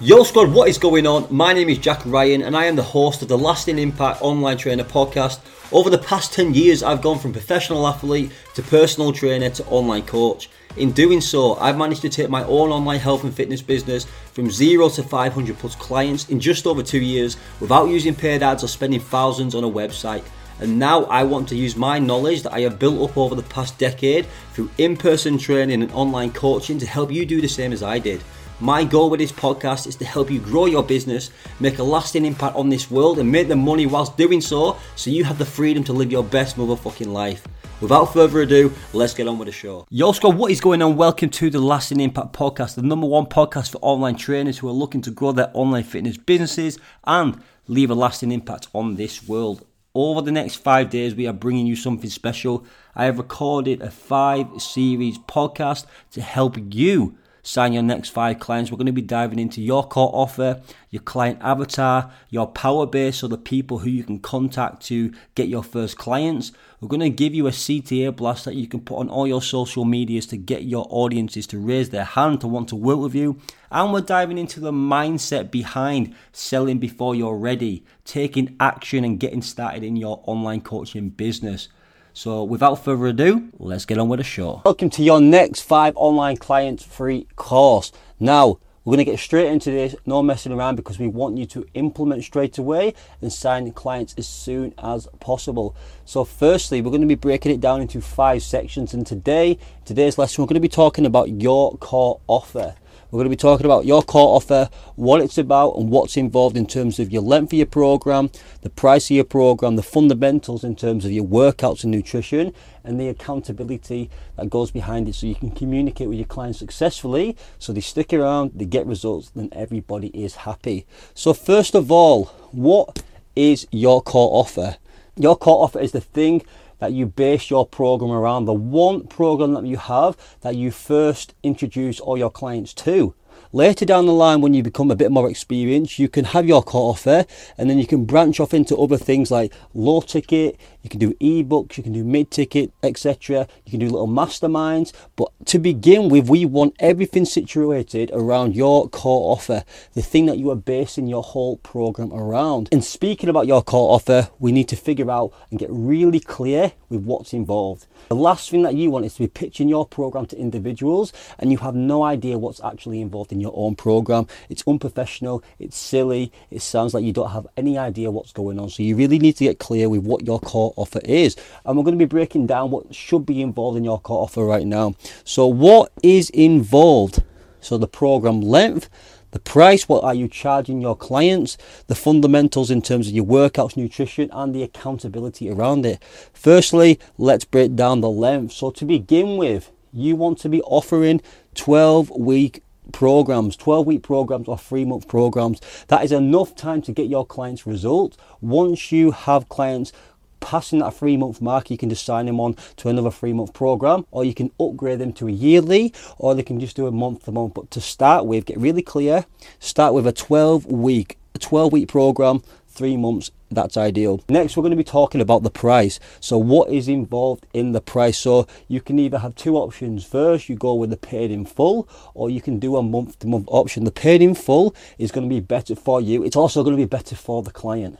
Yo squad, what is going on? My name is Jack Ryan and I am the host of the Lasting Impact Online Trainer podcast. Over the past 10 years, I've gone from professional athlete to personal trainer to online coach. In doing so, I've managed to take my own online health and fitness business from zero to 500 plus clients in just over two years without using paid ads or spending thousands on a website. And now I want to use my knowledge that I have built up over the past decade through in person training and online coaching to help you do the same as I did. My goal with this podcast is to help you grow your business, make a lasting impact on this world, and make the money whilst doing so so you have the freedom to live your best motherfucking life. Without further ado, let's get on with the show. Yo, Scott, what is going on? Welcome to the Lasting Impact Podcast, the number one podcast for online trainers who are looking to grow their online fitness businesses and leave a lasting impact on this world. Over the next five days, we are bringing you something special. I have recorded a five series podcast to help you sign your next five clients. We're going to be diving into your core offer, your client avatar, your power base, so the people who you can contact to get your first clients. We're going to give you a CTA blast that you can put on all your social medias to get your audiences to raise their hand to want to work with you. And we're diving into the mindset behind selling before you're ready, taking action and getting started in your online coaching business. So, without further ado, let's get on with the show. Welcome to your next five online client free course. Now, we're going to get straight into this, no messing around, because we want you to implement straight away and sign clients as soon as possible. So, firstly, we're going to be breaking it down into five sections, and today, today's lesson, we're going to be talking about your core offer. We're going to be talking about your core offer, what it's about, and what's involved in terms of your length of your program, the price of your program, the fundamentals in terms of your workouts and nutrition, and the accountability that goes behind it so you can communicate with your clients successfully so they stick around, they get results, then everybody is happy. So, first of all, what is your core offer? Your core offer is the thing that you base your program around, the one program that you have that you first introduce all your clients to. Later down the line, when you become a bit more experienced, you can have your core offer and then you can branch off into other things like low ticket, you can do ebooks, you can do mid ticket, etc. You can do little masterminds. But to begin with, we want everything situated around your core offer, the thing that you are basing your whole program around. And speaking about your core offer, we need to figure out and get really clear with what's involved. The last thing that you want is to be pitching your program to individuals and you have no idea what's actually involved in your own program. It's unprofessional, it's silly, it sounds like you don't have any idea what's going on. So you really need to get clear with what your core offer is. And we're going to be breaking down what should be involved in your core offer right now. So, what is involved? So, the program length, the price, what are you charging your clients, the fundamentals in terms of your workouts, nutrition, and the accountability around it. Firstly, let's break down the length. So, to begin with, you want to be offering 12 week programs 12 week programs or three month programs that is enough time to get your clients results once you have clients passing that three month mark, you can just sign them on to another three month program, or you can upgrade them to a yearly, or they can just do a month to month. But to start with, get really clear, start with a 12 week, a 12 week program, three months. That's ideal. Next, we're going to be talking about the price. So, what is involved in the price? So, you can either have two options. First, you go with the paid in full, or you can do a month to month option. The paid in full is going to be better for you, it's also going to be better for the client.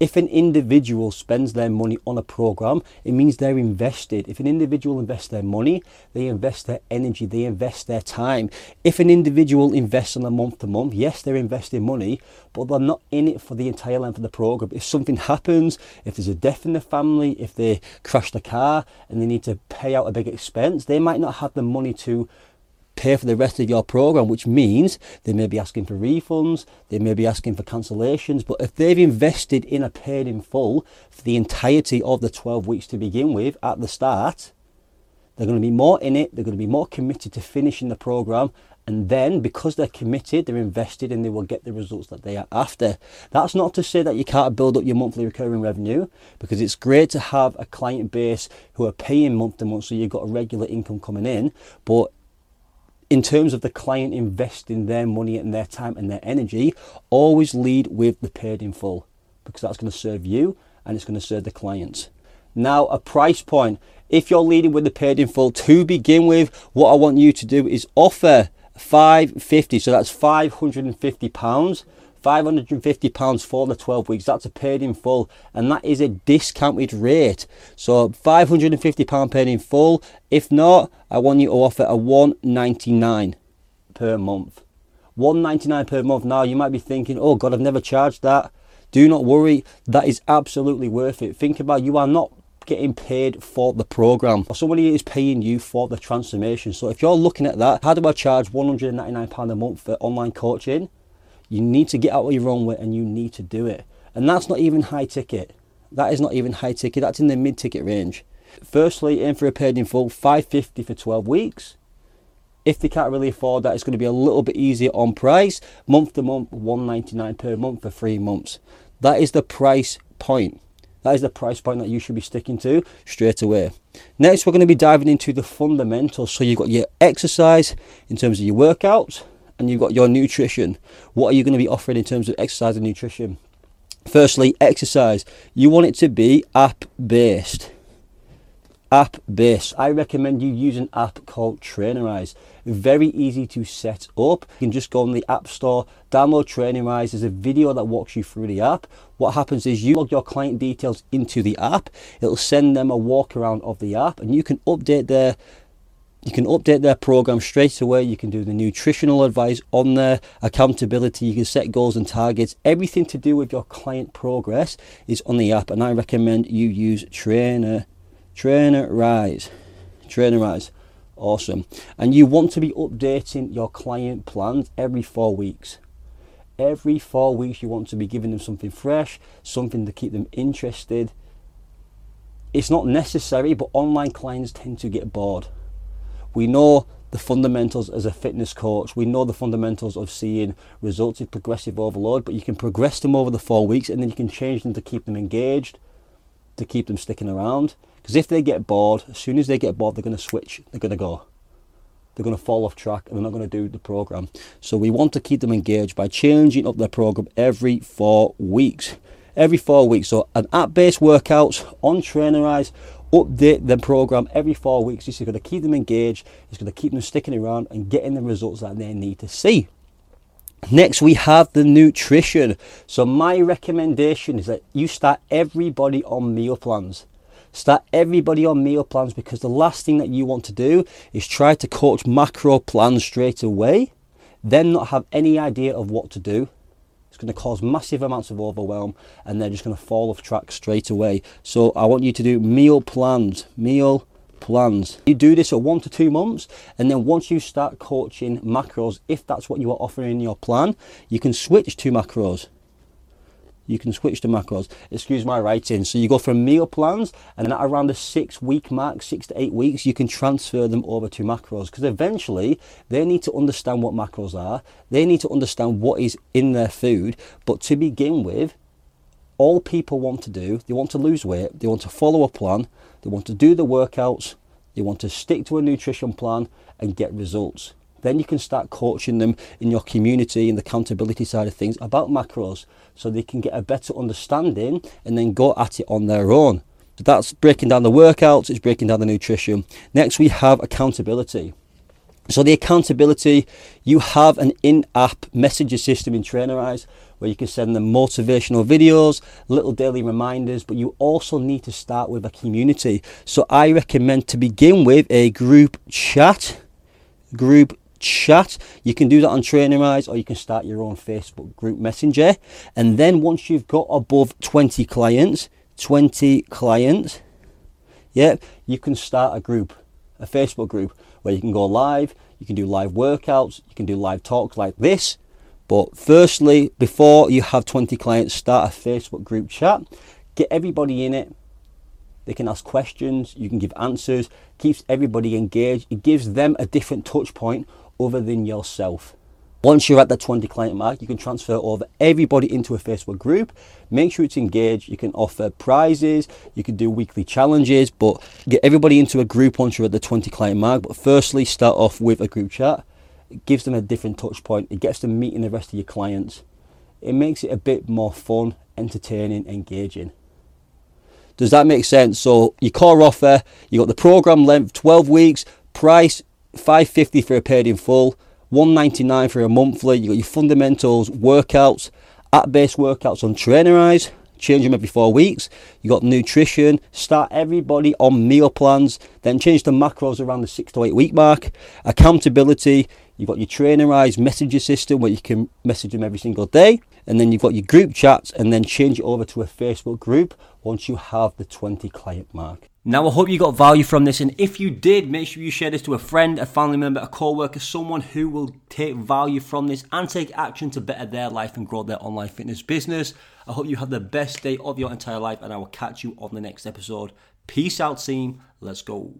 If an individual spends their money on a program, it means they're invested. If an individual invests their money, they invest their energy, they invest their time. If an individual invests on a month to month, yes, they're investing money, but they're not in it for the entire length of the program. If something happens, if there's a death in the family, if they crash the car and they need to pay out a big expense, they might not have the money to pay for the rest of your program, which means they may be asking for refunds, they may be asking for cancellations. But if they've invested in a paid in full for the entirety of the 12 weeks to begin with at the start, they're going to be more in it, they're going to be more committed to finishing the program. And then, because they're committed, they're invested and they will get the results that they are after. That's not to say that you can't build up your monthly recurring revenue because it's great to have a client base who are paying month to month so you've got a regular income coming in. But in terms of the client investing their money and their time and their energy, always lead with the paid in full because that's going to serve you and it's going to serve the client. Now, a price point. If you're leading with the paid in full to begin with, what I want you to do is offer 550 so that's 550 pounds 550 pounds for the 12 weeks. That's a paid in full and that is a discounted rate. So 550 pound paid in full. If not i want you to offer a 199 per month. 199 per month now you might be thinking oh god i've never charged that. Do not worry that is absolutely worth it. Think about you are not getting paid for the program. Or somebody is paying you for the transformation. So if you're looking at that how do i charge 199 pound a month for online coaching you need to get out of your own way and you need to do it and that's not even high ticket that is not even high ticket that's in the mid ticket range firstly aim for a paid in full 550 for 12 weeks if they can't really afford that, it's going to be a little bit easier on price. Month to month, 199 per month for three months. That is the price point. That is the price point that you should be sticking to straight away. Next, we're going to be diving into the fundamentals. So you've got your exercise in terms of your workouts, and you've got your nutrition. What are you going to be offering in terms of exercise and nutrition? Firstly, exercise. You want it to be app based app based. I recommend you use an app called Trainerize. Very easy to set up. You can just go on the App Store, download Trainerize. There's a video that walks you through the app. What happens is you log your client details into the app. It'll send them a walk around of the app, and you can update their you can update their program straight away. You can do the nutritional advice on there, accountability. You can set goals and targets. Everything to do with your client progress is on the app, and I recommend you use Trainer Trainerize, Trainer Rise. Awesome. And you want to be updating your client plans every four weeks. Every four weeks, you want to be giving them something fresh, something to keep them interested. It's not necessary, but online clients tend to get bored. We know the fundamentals as a fitness coach. We know the fundamentals of seeing results in progressive overload, but you can progress them over the four weeks and then you can change them to keep them engaged, to keep them sticking around. Because if they get bored, as soon as they get bored, they're going to switch. They're going to go. They're going to fall off track and they're not going to do the program. So we want to keep them engaged by changing up their program every four weeks. Every four weeks. So an app-based workouts on Trainerize, update the program every four weeks. This is going to keep them engaged. It's going to keep them sticking around and getting the results that they need to see. Next, we have the nutrition. So my recommendation is that you start everybody on meal plans. Start everybody on meal plans because the last thing that you want to do is try to coach macro plans straight away, then not have any idea of what to do. It's going to cause massive amounts of overwhelm and they're just going to fall off track straight away. So I want you to do meal plans, meal plans. You do this for one to two months, and then once you start coaching macros, if that's what you are offering in your plan, you can switch to macros you can switch to macros. Excuse my writing. So you go from meal plans, and then at around the six week mark, six to eight weeks, you can transfer them over to macros because eventually they need to understand what macros are. They need to understand what is in their food. But to begin with, all people want to do, they want to lose weight, they want to follow a plan, they want to do the workouts, they want to stick to a nutrition plan and get results. Then you can start coaching them in your community and the accountability side of things about macros so they can get a better understanding and then go at it on their own. So that's breaking down the workouts, it's breaking down the nutrition. Next, we have accountability. So, the accountability, you have an in app messaging system in Trainerize where you can send them motivational videos, little daily reminders, but you also need to start with a community. So, I recommend to begin with a group chat. Group chat. You can do that on Training Trainerize or you can start your own Facebook group messenger. And then once you've got above 20 clients, 20 clients, yeah, you can start a group, a Facebook group where you can go live, you can do live workouts, you can do live talks like this. But firstly, before you have 20 clients, start a Facebook group chat, get everybody in it. They can ask questions, you can give answers, keeps everybody engaged. It gives them a different touch point other than yourself. Once you're at the 20 client mark, you can transfer over everybody into a Facebook group. Make sure it's engaged. You can offer prizes, you can do weekly challenges, but get everybody into a group once you're at the 20 client mark. But firstly, start off with a group chat. It gives them a different touch point, it gets them meeting the rest of your clients. It makes it a bit more fun, entertaining, engaging. Does that make sense? So, your core offer, you got the program length 12 weeks, price 550 for a paid in full, 199 for a monthly. You got your fundamentals, workouts, app-based workouts on Trainerize. Change them every four weeks. You got nutrition. Start everybody on meal plans. Then change the macros around the six to eight week mark. Accountability. You've got your Trainerize messenger system where you can message them every single day. And then you've got your group chats and then change it over to a Facebook group once you have the 20 client mark. Now, I hope you got value from this, and if you did, make sure you share this to a friend, a family member, a co worker, someone who will take value from this and take action to better their life and grow their online fitness business. I hope you have the best day of your entire life, and I will catch you on the next episode. Peace out, team. Let's go.